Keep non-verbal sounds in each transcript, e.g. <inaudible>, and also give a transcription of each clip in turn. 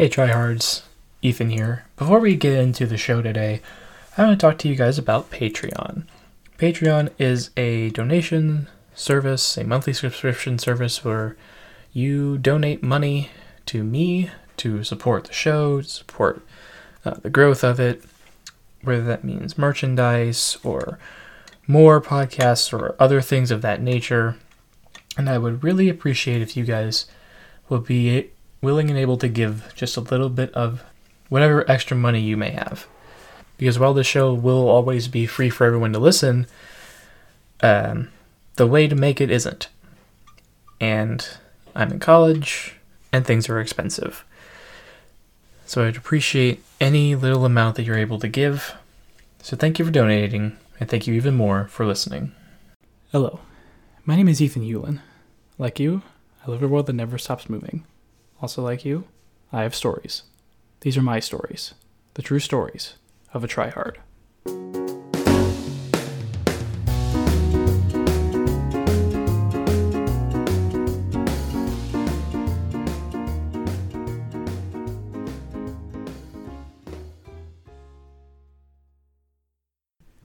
Hey, tryhards. Ethan here. Before we get into the show today, I want to talk to you guys about Patreon. Patreon is a donation service, a monthly subscription service where you donate money to me to support the show, support uh, the growth of it, whether that means merchandise or more podcasts or other things of that nature. And I would really appreciate if you guys would be willing and able to give just a little bit of whatever extra money you may have. Because while the show will always be free for everyone to listen, um, the way to make it isn't. And I'm in college, and things are expensive. So I'd appreciate any little amount that you're able to give. So thank you for donating, and thank you even more for listening. Hello, my name is Ethan Hewlin. Like you, I live in a world that never stops moving. Also, like you, I have stories. These are my stories, the true stories of a tryhard.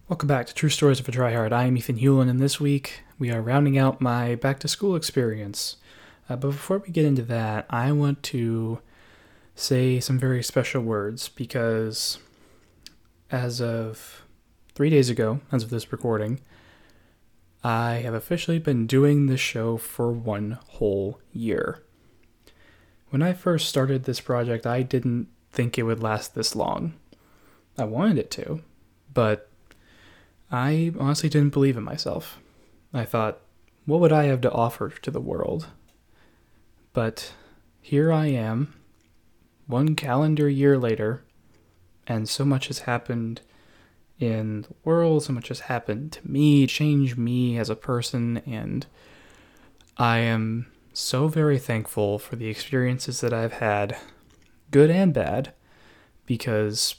Welcome back to True Stories of a Tryhard. I am Ethan Hewlin, and this week we are rounding out my back to school experience. Uh, but before we get into that, I want to say some very special words because as of three days ago, as of this recording, I have officially been doing this show for one whole year. When I first started this project, I didn't think it would last this long. I wanted it to, but I honestly didn't believe in myself. I thought, what would I have to offer to the world? But here I am, one calendar year later, and so much has happened in the world, so much has happened to me, changed me as a person, and I am so very thankful for the experiences that I've had, good and bad, because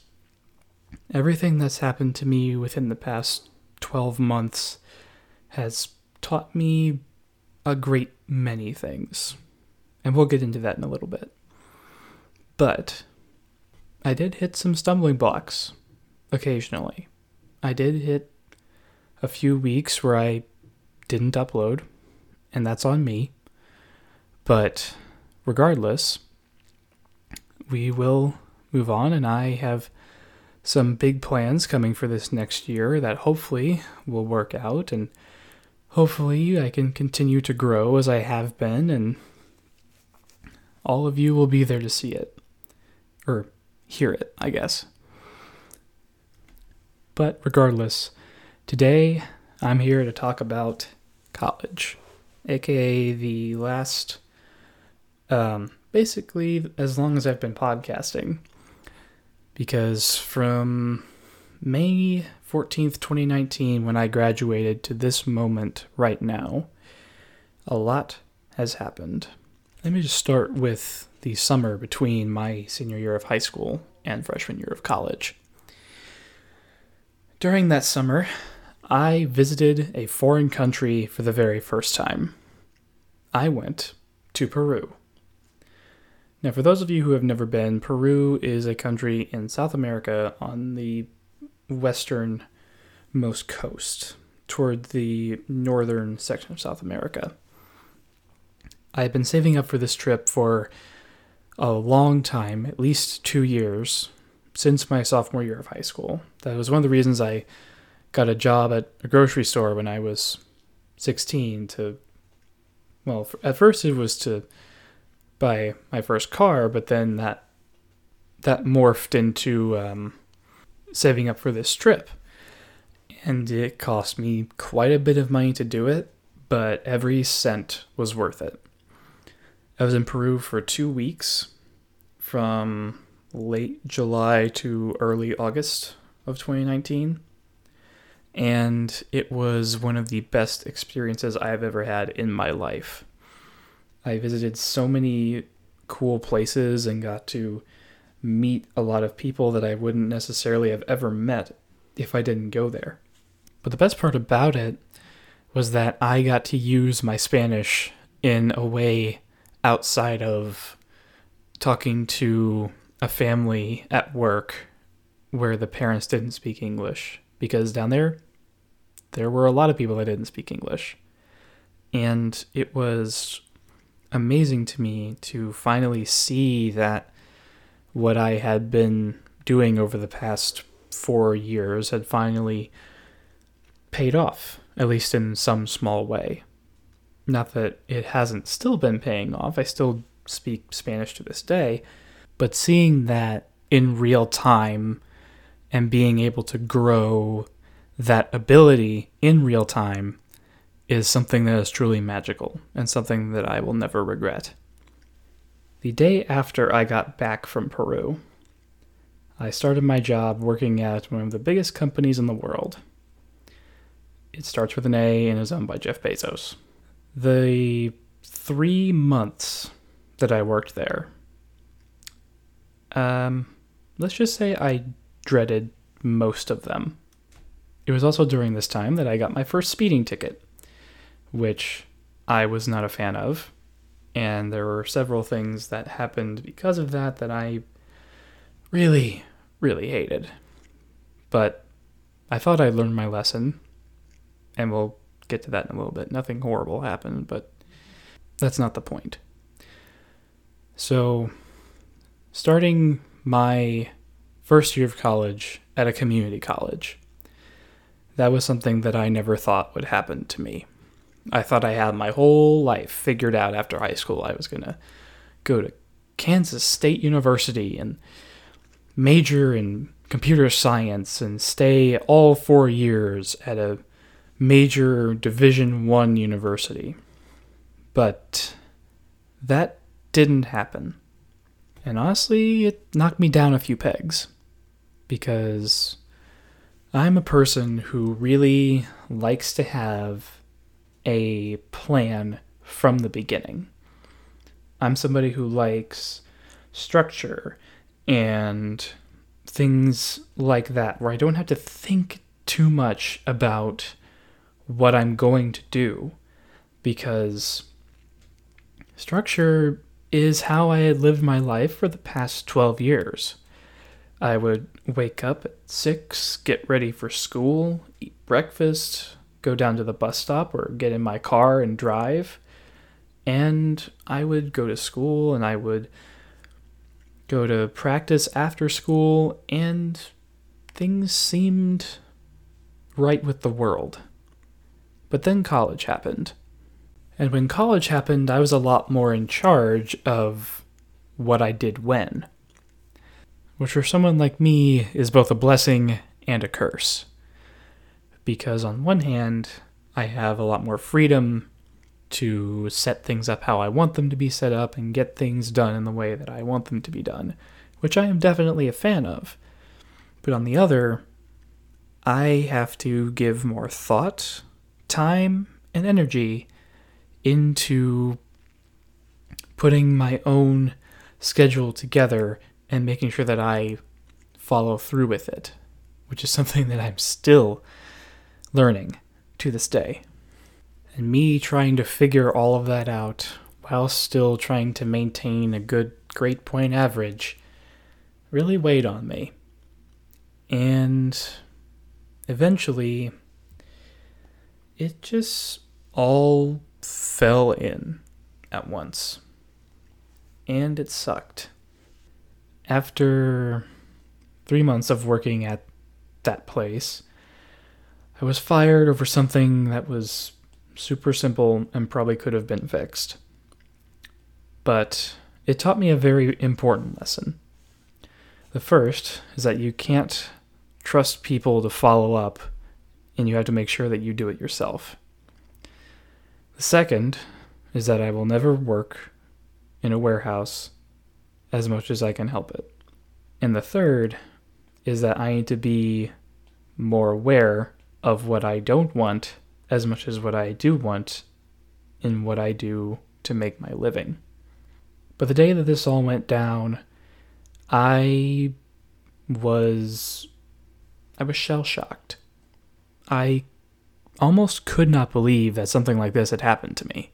everything that's happened to me within the past 12 months has taught me a great many things. And we'll get into that in a little bit. But I did hit some stumbling blocks occasionally. I did hit a few weeks where I didn't upload, and that's on me. But regardless, we will move on, and I have some big plans coming for this next year that hopefully will work out, and hopefully I can continue to grow as I have been, and all of you will be there to see it. Or hear it, I guess. But regardless, today I'm here to talk about college, aka the last, um, basically, as long as I've been podcasting. Because from May 14th, 2019, when I graduated, to this moment right now, a lot has happened. Let me just start with the summer between my senior year of high school and freshman year of college. During that summer, I visited a foreign country for the very first time. I went to Peru. Now, for those of you who have never been, Peru is a country in South America on the westernmost coast, toward the northern section of South America. I had been saving up for this trip for a long time, at least two years, since my sophomore year of high school. That was one of the reasons I got a job at a grocery store when I was 16 to, well, at first it was to buy my first car, but then that that morphed into um, saving up for this trip. And it cost me quite a bit of money to do it, but every cent was worth it. I was in Peru for two weeks from late July to early August of 2019. And it was one of the best experiences I've ever had in my life. I visited so many cool places and got to meet a lot of people that I wouldn't necessarily have ever met if I didn't go there. But the best part about it was that I got to use my Spanish in a way outside of talking to a family at work where the parents didn't speak English because down there there were a lot of people that didn't speak English. And it was amazing to me to finally see that what I had been doing over the past four years had finally paid off, at least in some small way. Not that it hasn't still been paying off, I still speak Spanish to this day, but seeing that in real time and being able to grow that ability in real time is something that is truly magical and something that I will never regret. The day after I got back from Peru, I started my job working at one of the biggest companies in the world. It starts with an A and is owned by Jeff Bezos. The three months that I worked there, um, let's just say I dreaded most of them. It was also during this time that I got my first speeding ticket, which I was not a fan of. And there were several things that happened because of that that I really, really hated. But I thought I'd learned my lesson, and we'll get to that in a little bit. Nothing horrible happened, but that's not the point. So, starting my first year of college at a community college, that was something that I never thought would happen to me. I thought I had my whole life figured out after high school. I was going to go to Kansas State University and major in computer science and stay all 4 years at a major division 1 university. But that didn't happen. And honestly, it knocked me down a few pegs because I'm a person who really likes to have a plan from the beginning. I'm somebody who likes structure and things like that, where I don't have to think too much about what I'm going to do because structure is how I had lived my life for the past 12 years. I would wake up at 6, get ready for school, eat breakfast, go down to the bus stop or get in my car and drive. And I would go to school and I would go to practice after school, and things seemed right with the world. But then college happened. And when college happened, I was a lot more in charge of what I did when which for someone like me is both a blessing and a curse. Because on one hand, I have a lot more freedom to set things up how I want them to be set up and get things done in the way that I want them to be done, which I am definitely a fan of. But on the other, I have to give more thought, time, and energy into putting my own schedule together and making sure that I follow through with it, which is <laughs> something that I'm still learning to this day. And me trying to figure all of that out while still trying to maintain a good grade point average really weighed on me. And eventually, it just all fell in at once. And it sucked after three months of working at that place, I was fired over something that was super simple and probably could have been fixed. But it taught me a very important lesson. The first is that you can't trust people to follow up, and you have to make sure that you do it yourself. The second is that I will never work in a warehouse as much as I can help it. And the third is that I need to be more aware of what I don't want as much as what I do want in what I do to make my living. But the day that this all went down, I was I was shell shocked. I almost could not believe that something like this had happened to me.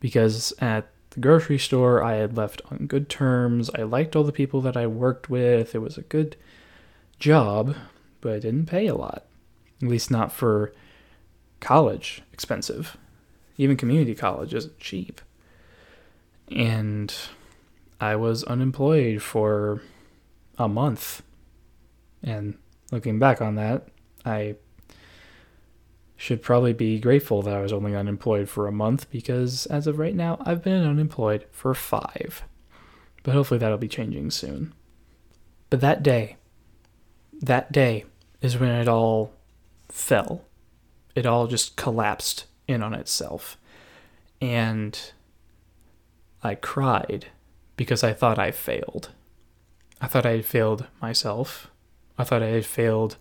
Because at the grocery store. I had left on good terms. I liked all the people that I worked with. It was a good job, but it didn't pay a lot. At least not for college expensive. Even community college isn't cheap. And I was unemployed for a month. And looking back on that, I should probably be grateful that I was only unemployed for a month because as of right now, I've been unemployed for five. But hopefully that'll be changing soon. But that day, that day is when it all fell. It all just collapsed in on itself. And I cried because I thought I failed. I thought I had failed myself. I thought I had failed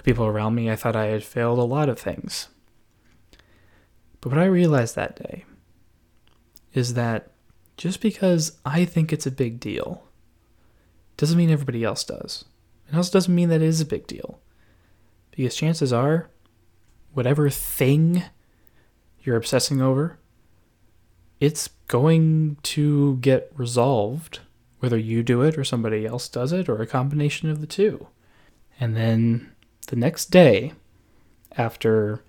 the people around me. I thought I had failed a lot of things. But what I realized that day is that just because I think it's a big deal doesn't mean everybody else does. It also doesn't mean that it is a big deal. Because chances are, whatever thing you're obsessing over, it's going to get resolved, whether you do it or somebody else does it or a combination of the two. And then the next day, after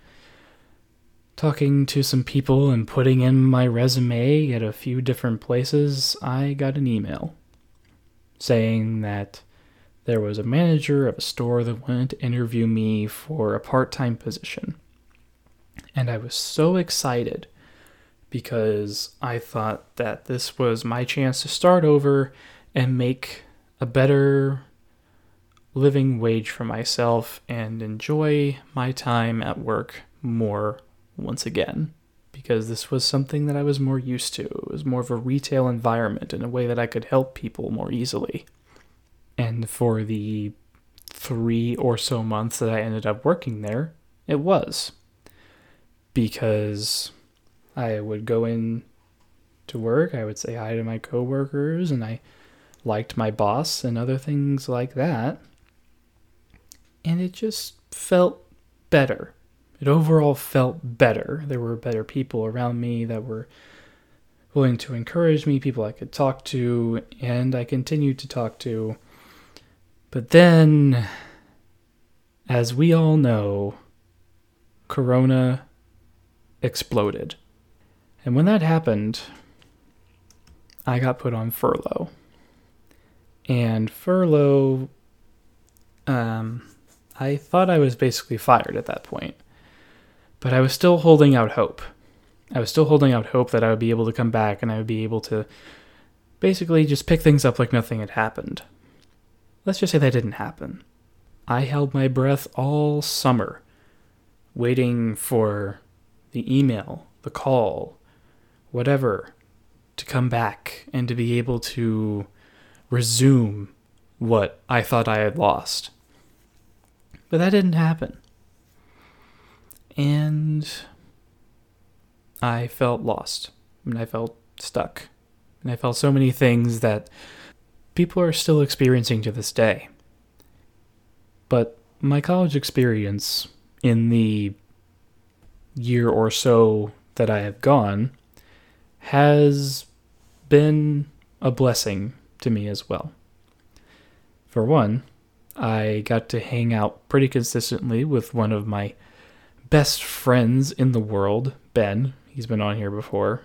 talking to some people and putting in my resume at a few different places, I got an email saying that there was a manager of a store that wanted to interview me for a part time position. And I was so excited because I thought that this was my chance to start over and make a better living wage for myself and enjoy my time at work more once again because this was something that I was more used to. It was more of a retail environment in a way that I could help people more easily. And for the three or so months that I ended up working there, it was. Because I would go in to work, I would say hi to my coworkers, and I liked my boss and other things like that. And it just felt better. It overall felt better. There were better people around me that were willing to encourage me, people I could talk to, and I continued to talk to but then, as we all know, Corona exploded. And when that happened, I got put on furlough. And furlough, um, I thought I was basically fired at that point. But I was still holding out hope. I was still holding out hope that I would be able to come back and I would be able to basically just pick things up like nothing had happened. Let's just say that didn't happen. I held my breath all summer, waiting for the email, the call, whatever, to come back and to be able to resume what I thought I had lost. But that didn't happen. And I felt lost. And I felt stuck. And I felt so many things that people are still experiencing to this day. But my college experience in the year or so that I have gone has been a blessing to me as well. For one, I got to hang out pretty consistently with one of my best friends in the world, Ben. He's been on here before.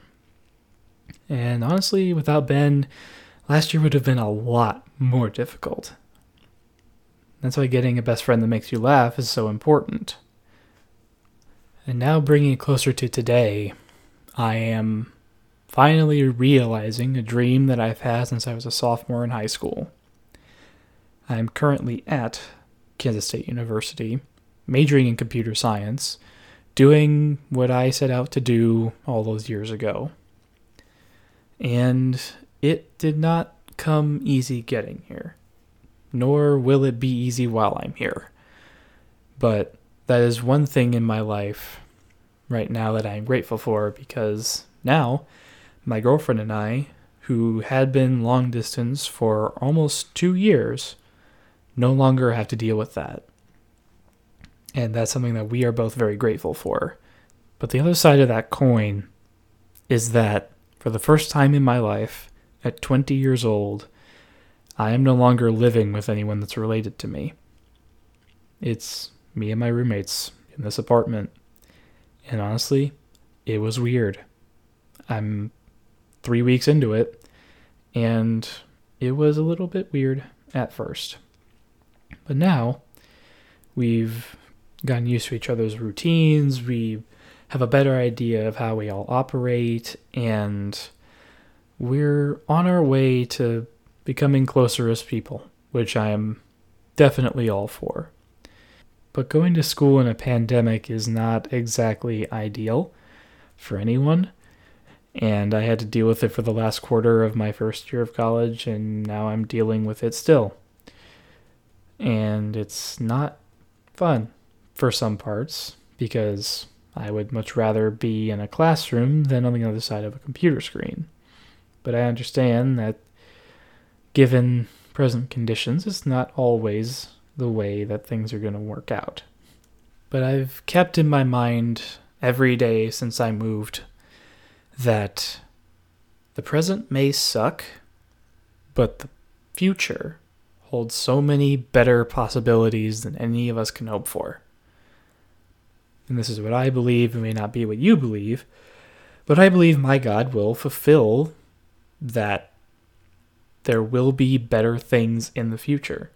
And honestly, without Ben, last year would have been a lot more difficult. That's why getting a best friend that makes you laugh is so important. And now, bringing it closer to today, I am finally realizing a dream that I've had since I was a sophomore in high school. I am currently at Kansas State University, majoring in computer science, doing what I set out to do all those years ago. And it did not come easy getting here, nor will it be easy while I'm here. But that is one thing in my life right now that I'm grateful for because now my girlfriend and I, who had been long distance for almost two years, no longer have to deal with that. And that's something that we are both very grateful for. But the other side of that coin is that for the first time in my life, at 20 years old, I am no longer living with anyone that's related to me. It's me and my roommates in this apartment. And honestly, it was weird. I'm three weeks into it, and it was a little bit weird at first. But now we've gotten used to each other's routines, we have a better idea of how we all operate, and we're on our way to becoming closer as people, which I am definitely all for. But going to school in a pandemic is not exactly ideal for anyone. And I had to deal with it for the last quarter of my first year of college, and now I'm dealing with it still. And it's not fun for some parts because I would much rather be in a classroom than on the other side of a computer screen. But I understand that given present conditions, it's not always the way that things are going to work out. But I've kept in my mind every day since I moved that the present may suck, but the future holds so many better possibilities than any of us can hope for. And this is what I believe, it may not be what you believe, but I believe my God will fulfill that there will be better things in the future.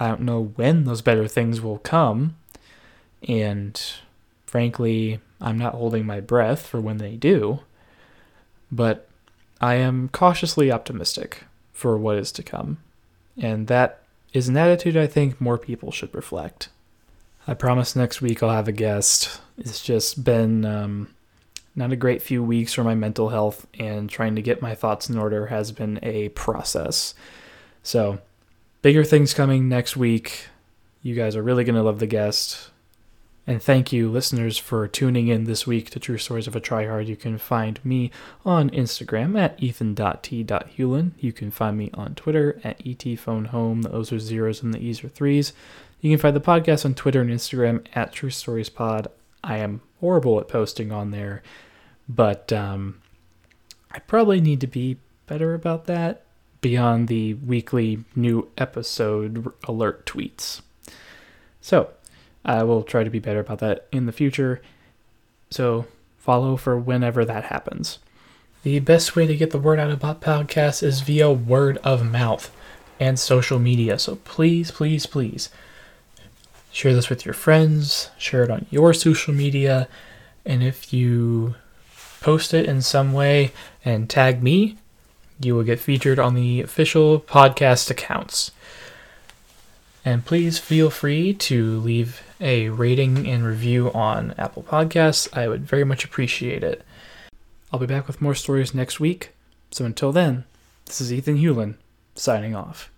I don't know when those better things will come, and frankly, I'm not holding my breath for when they do, but I am cautiously optimistic for what is to come, and that is an attitude I think more people should reflect. I promise next week I'll have a guest. It's just been um, not a great few weeks for my mental health, and trying to get my thoughts in order has been a process. So, bigger things coming next week. You guys are really going to love the guest. And thank you, listeners, for tuning in this week to True Stories of a Tryhard. You can find me on Instagram at ethan.t.hewlin. You can find me on Twitter at etphonehome. Those are zeros and the e's are threes. You can find the podcast on Twitter and Instagram at True Stories Pod. I am horrible at posting on there, but um, I probably need to be better about that beyond the weekly new episode alert tweets. So, I will try to be better about that in the future. So, follow for whenever that happens. The best way to get the word out about podcasts is via word of mouth and social media. So, please, please, please share this with your friends, share it on your social media, and if you post it in some way and tag me, you will get featured on the official podcast accounts. And please feel free to leave a rating and review on Apple Podcasts. I would very much appreciate it. I'll be back with more stories next week. So until then, this is Ethan Hewlin signing off.